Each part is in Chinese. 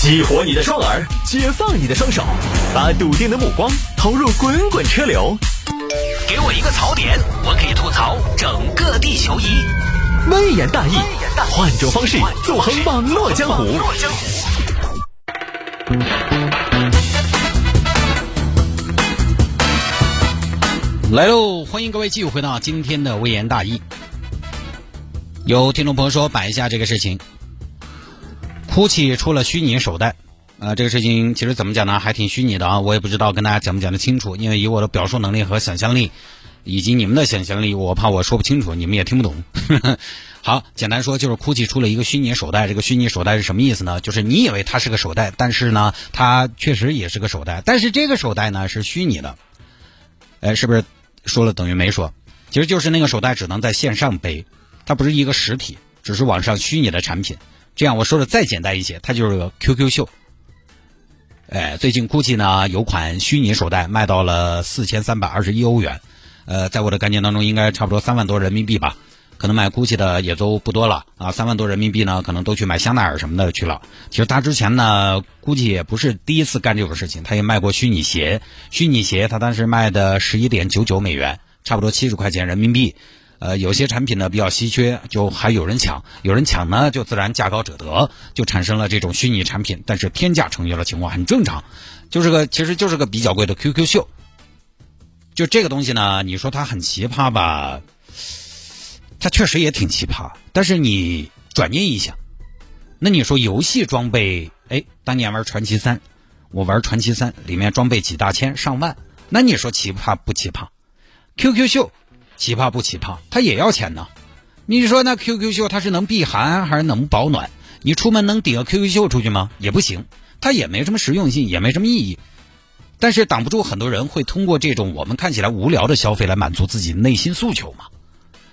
激活你的双耳，解放你的双手，把笃定的目光投入滚滚车流。给我一个槽点，我可以吐槽整个地球仪。微言大义，换种方式纵横网络江湖。来喽！欢迎各位继续回到今天的微言大义。有听众朋友说摆一下这个事情。GUCCI 出了虚拟手袋，呃，这个事情其实怎么讲呢，还挺虚拟的啊，我也不知道跟大家讲不讲得清楚，因为以我的表述能力和想象力，以及你们的想象力，我怕我说不清楚，你们也听不懂。好，简单说就是 GUCCI 出了一个虚拟手袋，这个虚拟手袋是什么意思呢？就是你以为它是个手袋，但是呢，它确实也是个手袋，但是这个手袋呢是虚拟的，哎，是不是说了等于没说？其实就是那个手袋只能在线上背，它不是一个实体，只是网上虚拟的产品。这样我说的再简单一些，它就是个 QQ 秀。哎，最近 GUCCI 呢有款虚拟手袋卖到了四千三百二十一欧元，呃，在我的概念当中应该差不多三万多人民币吧。可能买 GUCCI 的也都不多了啊，三万多人民币呢，可能都去买香奈儿什么的去了。其实他之前呢，GUCCI 也不是第一次干这种事情，他也卖过虚拟鞋。虚拟鞋他当时卖的十一点九九美元，差不多七十块钱人民币。呃，有些产品呢比较稀缺，就还有人抢，有人抢呢，就自然价高者得，就产生了这种虚拟产品，但是天价成交的情况很正常，就是个其实就是个比较贵的 QQ 秀。就这个东西呢，你说它很奇葩吧？它确实也挺奇葩，但是你转念一想，那你说游戏装备，哎，当年玩传奇三，我玩传奇三里面装备几大千上万，那你说奇葩不奇葩？QQ 秀。奇葩不奇葩，它也要钱呢。你说那 QQ 秀它是能避寒还是能保暖？你出门能顶个 QQ 秀出去吗？也不行，它也没什么实用性，也没什么意义。但是挡不住很多人会通过这种我们看起来无聊的消费来满足自己内心诉求嘛。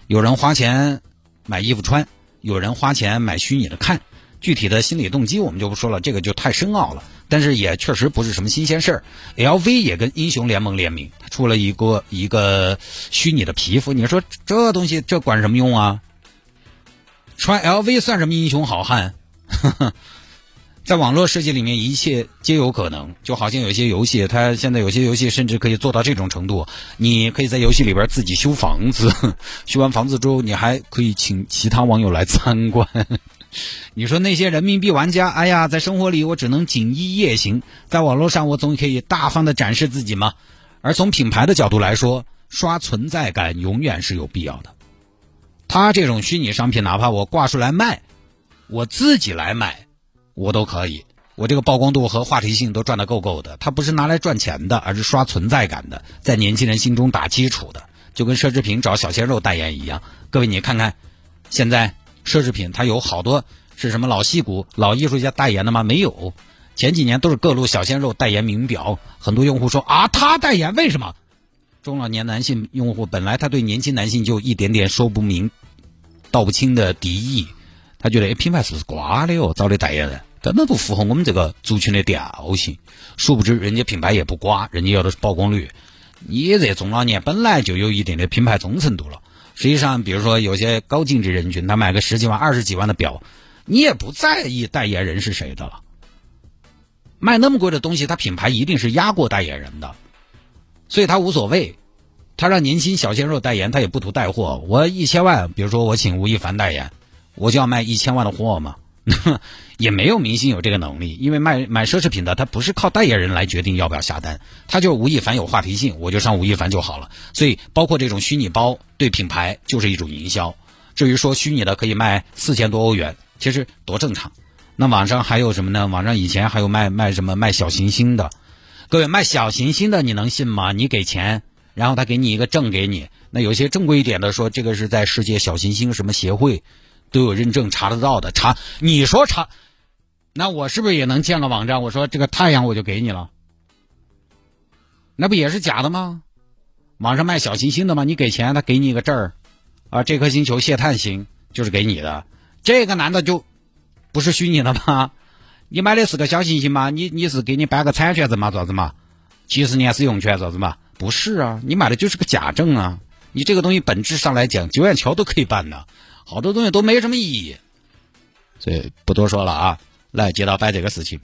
有人花钱买衣服穿，有人花钱买虚拟的看。具体的心理动机我们就不说了，这个就太深奥了。但是也确实不是什么新鲜事儿。LV 也跟英雄联盟联名，出了一个一个虚拟的皮肤。你说这东西这管什么用啊？穿 LV 算什么英雄好汉？在网络世界里面，一切皆有可能。就好像有些游戏，它现在有些游戏甚至可以做到这种程度：你可以在游戏里边自己修房子，修完房子之后，你还可以请其他网友来参观。你说那些人民币玩家，哎呀，在生活里我只能锦衣夜行，在网络上我总可以大方的展示自己嘛。而从品牌的角度来说，刷存在感永远是有必要的。他这种虚拟商品，哪怕我挂出来卖，我自己来买，我都可以。我这个曝光度和话题性都赚得够够的。它不是拿来赚钱的，而是刷存在感的，在年轻人心中打基础的，就跟奢侈品找小鲜肉代言一样。各位，你看看，现在。奢侈品它有好多是什么老戏骨、老艺术家代言的吗？没有，前几年都是各路小鲜肉代言名表。很多用户说啊，他代言为什么？中老年男性用户本来他对年轻男性就一点点说不明、道不清的敌意，他觉得哎，品牌是不是瓜的哟？找的代言人根本不符合我们这个族群的调性。殊不知人家品牌也不瓜，人家要的是曝光率。你这中老年本来就有一定的品牌忠诚度了。实际上，比如说有些高净值人群，他买个十几万、二十几万的表，你也不在意代言人是谁的了。卖那么贵的东西，他品牌一定是压过代言人的，所以他无所谓。他让年轻小鲜肉代言，他也不图带货。我一千万，比如说我请吴亦凡代言，我就要卖一千万的货嘛。也没有明星有这个能力，因为卖买奢侈品的他不是靠代言人来决定要不要下单，他就吴亦凡有话题性，我就上吴亦凡就好了。所以包括这种虚拟包对品牌就是一种营销。至于说虚拟的可以卖四千多欧元，其实多正常。那网上还有什么呢？网上以前还有卖卖什么卖小行星的，各位卖小行星的你能信吗？你给钱，然后他给你一个证给你。那有些正规一点的说这个是在世界小行星什么协会。都有认证查得到的，查你说查，那我是不是也能建个网站？我说这个太阳我就给你了，那不也是假的吗？网上卖小行星的吗？你给钱，他给你一个证儿，啊，这颗星球谢探星就是给你的，这个难道就不是虚拟的吗？你买的是个小行星吗？你你是给你办个产权证吗？咋子嘛？几十年使用权咋子嘛？不是啊，你买的就是个假证啊！你这个东西本质上来讲，九眼桥都可以办的。好多东西都没什么意义，所以不多说了啊。来接到摆这个事情，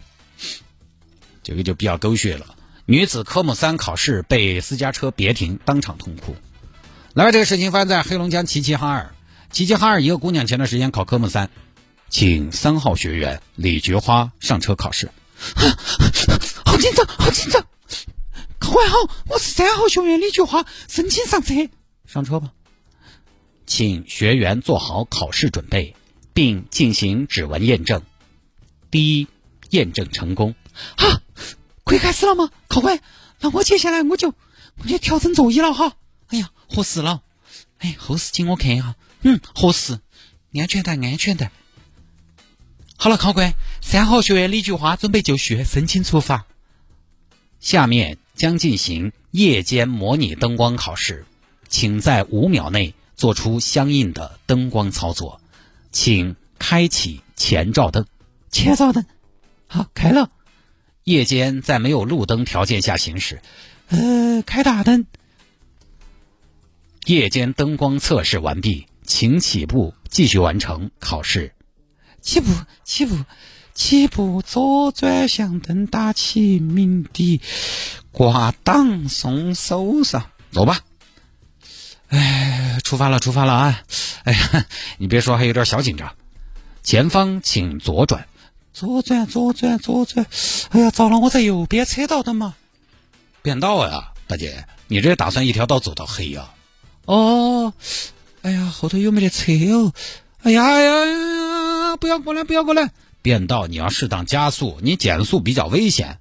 这个就比较狗血了。女子科目三考试被私家车别停，当场痛哭。来，这个事情发生在黑龙江齐齐哈尔。齐齐哈尔一个姑娘前段时间考科目三，请三号学员李菊花上车考试。好紧张，好紧张！考官好，我是三号学员李菊花，申请上车。上车吧，请学员做好考试准备，并进行指纹验证。第一，验证成功。好。可以开始了吗，考官？那我接下来我就我就调整座椅了哈。哎呀，合适了。哎，后视镜我看一下。嗯，合适。安全带，安全带。好了，考官，三号学员李菊花准备就绪，申请出发。下面将进行夜间模拟灯光考试，请在五秒内做出相应的灯光操作。请开启前照灯。前照灯，好，开了。夜间在没有路灯条件下行驶，呃，开大灯。夜间灯光测试完毕，请起步，继续完成考试。起步，起步，起步，左转向灯打起，鸣笛，挂档松手上，走吧。哎，出发了，出发了啊！哎呀，你别说，还有点小紧张。前方请左转。左转，左转，左转！哎呀，糟了，我在右边车道的嘛。变道呀，大姐，你这打算一条道走到黑呀？哦，哎呀，后头有没得车哦？哎呀呀呀！不要过来，不要过来！变道你要适当加速，你减速比较危险。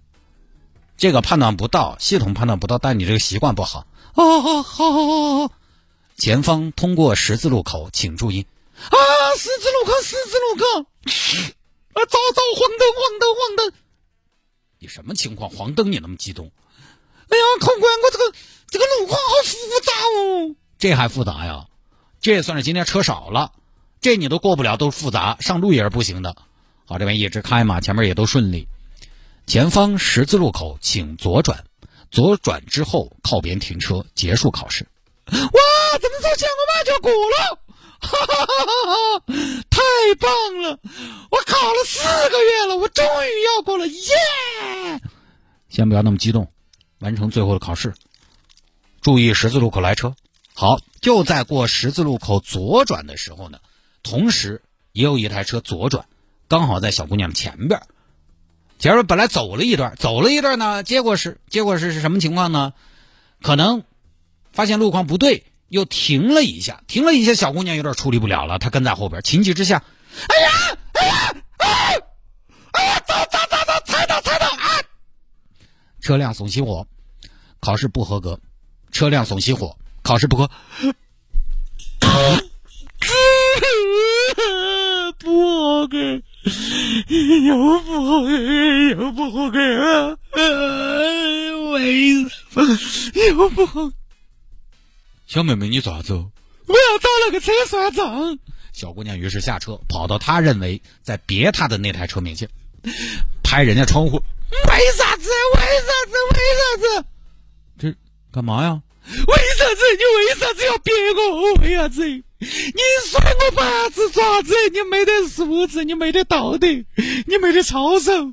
这个判断不到，系统判断不到，但你这个习惯不好。哦，好，好，好，好。前方通过十字路口，请注意。啊，十字路口，十字路口。啊！走走黄灯，黄灯，黄灯！你什么情况？黄灯你那么激动？哎呀，考官，我这个这个路况好复杂哦。这还复杂呀？这也算是今天车少了，这你都过不了，都复杂，上路也是不行的。好，这边一直开嘛，前面也都顺利。前方十字路口，请左转，左转之后靠边停车，结束考试。哇，怎么早前我马就要过了。哈哈哈哈哈！太棒了！我考了四个月了，我终于要过了，耶！先不要那么激动，完成最后的考试。注意十字路口来车。好，就在过十字路口左转的时候呢，同时也有一台车左转，刚好在小姑娘前边。前面本来走了一段，走了一段呢，结果是结果是是什么情况呢？可能发现路况不对。又停了一下，停了一下，小姑娘有点处理不了了，她跟在后边，情急之下，哎呀，哎呀，哎，哎呀，走走走走，踩到踩到啊！车辆送熄火，考试不合格。车辆送熄火，考试不合，不合格，又不合格，又不合格，为什么又不合？小妹妹，你咋走？我要找那个车算账。小姑娘于是下车，跑到她认为在别她的那台车面前，拍人家窗户。为啥子？为啥子？为啥子？这干嘛呀？为啥子？你为啥子要别我？为啥子？你甩我八字爪子？你没得素质，你没得道德，你没得操守。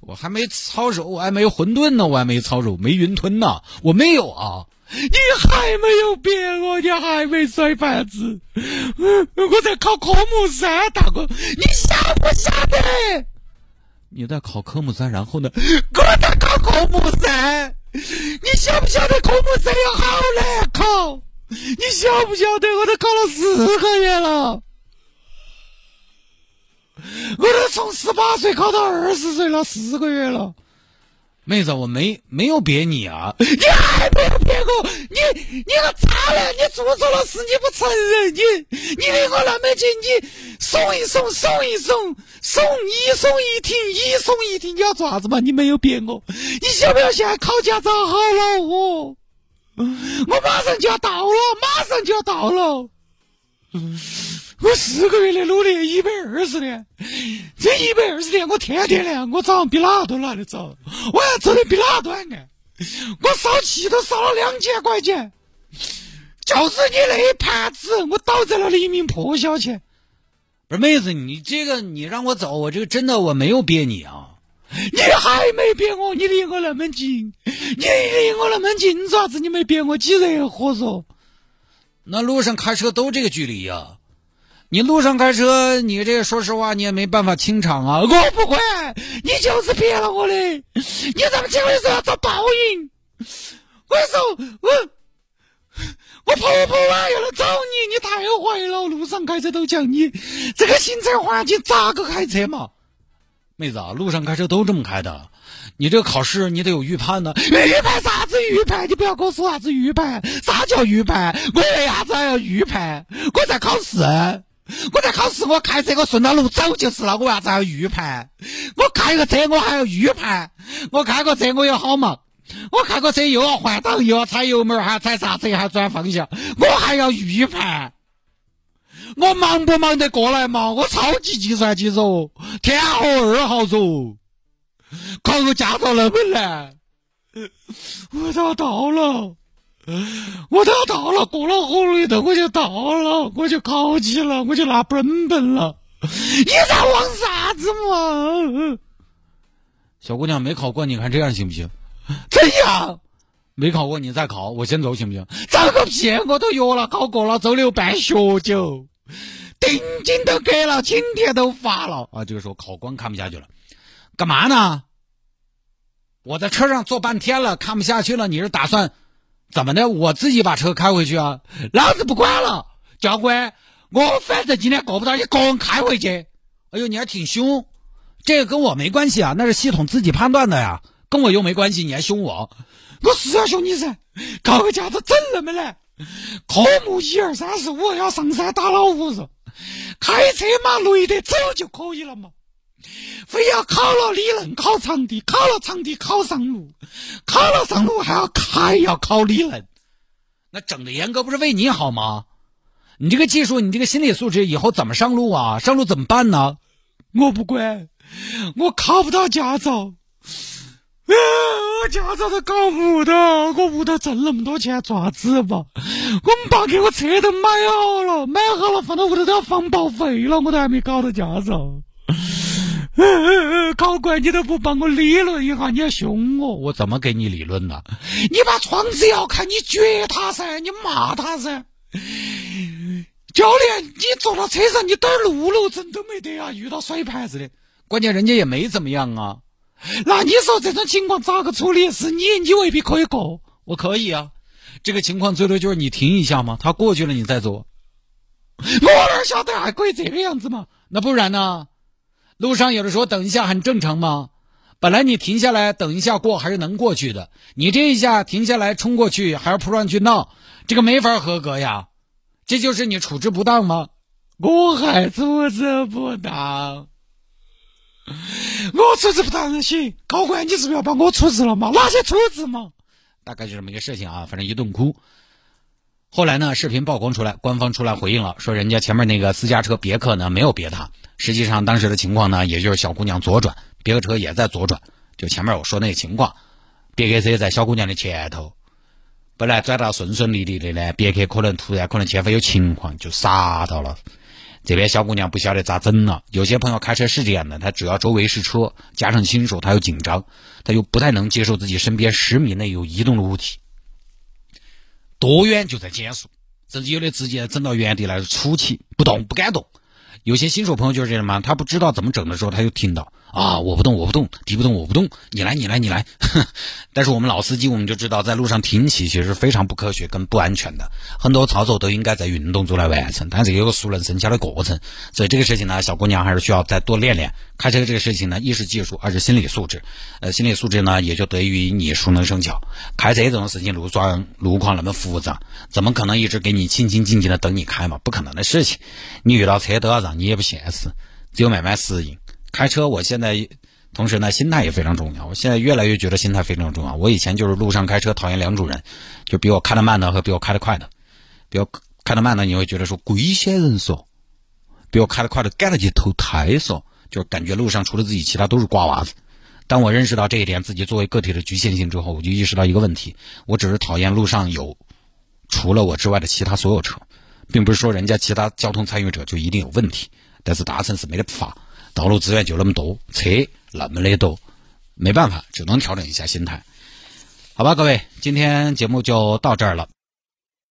我还没操守，我还没有混沌呢，我还没操守，没云吞呢，我没有啊。你还没有别我，你还没摔盘子，我在考科目三，大哥，你晓不晓得？你在考科目三，然后呢？我在考科目三，你晓不晓得科目三有好难考？你晓不晓得？我都考了四个月了，我都从十八岁考到二十岁了，四个月了。妹子，我没没有别你啊！你还没有别我？你你个渣男！你做错了事你不承认？你你离我那么近，你送一送，送一送，送一送一停，一送一停，你要做啥子嘛？你没有别我？你晓不晓得现在考驾照好恼火？我马上就要到了，马上就要到了。我四个月的努力，一百二十年，这一百二十年我天天练，我早上比哪都来得早，我还走的比哪都还慢，我烧气都烧了两千块钱，就是你那一盘子，我倒在了黎明破晓前，不是妹子，你这个你让我走，我这个真的我没有憋你啊。你还没憋我？你离我那么近，你离我那么近，咋子你没憋我？几热和嗦？那路上开车都这个距离呀、你路上开车，你这个说实话，你也没办法清场啊。我不会，你就是骗了我的，你这么结婚的时候要遭报应。我跟你说，我我婆婆啊要来找你，你太坏了，路上开车都讲你这个行车环境咋个开车嘛？妹子啊，路上开车都这么开的，你这个考试你得有预判呢。预判啥子预判？你不要跟我说啥子预判，啥叫预判？我为啥子还要预判？我在考试，我在考试，我开车我顺着路走就是了，我为啥子要预判？我开个车我还要预判？我开个车我有好忙，我开个车又要换挡，又要踩油门，还要踩刹车，还要转方向，我还要预判。我忙不忙得过来嘛？我超级计算机嗦，天河二号嗦，考个驾照那么难。我都要到了，我都要到了，过了红绿灯我就到了，我就考起了，我就拿本本了。你在忙啥子嘛？小姑娘没考过，你看这样行不行？怎样？没考过你再考，我先走行不行？找个屁！我都约了，考过了，周六办学酒，定金都给了，请帖都发了。啊，这个时候考官看不下去了，干嘛呢？我在车上坐半天了，看不下去了，你是打算怎么的？我自己把车开回去啊？老子不管了，教官，我反正今天过不到，你个人开回去。哎呦，你还挺凶，这个跟我没关系啊，那是系统自己判断的呀，跟我又没关系，你还凶我？我是要凶你噻，搞个架子整那么难，科目一二三四五要上山打老虎嗦，开车嘛累得走就可以了嘛，非要考了理论考场地，考了场地考上路，考了上路还要还要考理论，那整的严格不是为你好吗？你这个技术，你这个心理素质，以后怎么上路啊？上路怎么办呢？我不管，我考不到驾照。啊！我驾照都搞不到，我屋头挣那么多钱做啥子嘛？我们爸给我车都买好了，买好了放到屋头都要放报废了，我都还没搞到驾照。嗯嗯嗯考官，你都不帮我理论一下，你还凶我？我怎么给你理论呢？你把窗子摇开，你撅他噻，你骂他噻。教练，你坐到车上，你点路怒症都没得啊？遇到甩牌子的，关键人家也没怎么样啊。那你说这种情况咋个处理？是你，你未必可以过。我可以啊，这个情况最多就是你停一下嘛，他过去了你再走。我哪晓得还可以这个样子嘛？那不然呢？路上有的时候等一下很正常嘛。本来你停下来等一下过还是能过去的，你这一下停下来冲过去还要扑上去闹，这个没法合格呀。这就是你处置不当吗？我还处置不当。我处置不当行，考官，你是不是要把我处置了嘛？哪些处置嘛？大概就这么一个事情啊，反正一顿哭。后来呢，视频曝光出来，官方出来回应了，说人家前面那个私家车别克呢没有别他，实际上当时的情况呢，也就是小姑娘左转，别克车也在左转，就前面我说那个情况，别克车在小姑娘的前头，本来转到顺顺利利的呢，别克可能突然可能前方有情况就刹到了。这边小姑娘不晓得咋整了。有些朋友开车是这样的，他只要周围是车，加上新手，他又紧张，他又不太能接受自己身边十米内有移动的物体，多远就在减速，甚至有的直接整到原地来杵起不动，不敢动。有些新手朋友就是这样嘛，他不知道怎么整的时候，他就听到啊，我不动，我不动，敌不动，我不动，你来，你来，你来。但是我们老司机，我们就知道，在路上停起其实是非常不科学跟不安全的，很多操作都应该在运动中来完成，但是有个熟能生巧的过程，所以这个事情呢，小姑娘还是需要再多练练。开车这个事情呢，一是技术，二是心理素质。呃，心理素质呢，也就得益于你熟能生巧。开车这种事情，路上路况那么复杂，怎么可能一直给你清清静静的等你开嘛？不可能的事情。你遇到车都要让你也不现实，只有慢慢适应。开车，我现在同时呢，心态也非常重要。我现在越来越觉得心态非常重要。我以前就是路上开车讨厌两种人，就比我开得慢的和比我开得快的。比我开得慢的，你会觉得说龟仙人说；比我开得快的，赶得去投胎说。就感觉路上除了自己，其他都是瓜娃子。当我认识到这一点，自己作为个体的局限性之后，我就意识到一个问题：我只是讨厌路上有除了我之外的其他所有车，并不是说人家其他交通参与者就一定有问题。但是大城市没得法，道路资源就那么多，车那么的多，没办法，只能调整一下心态。好吧，各位，今天节目就到这儿了。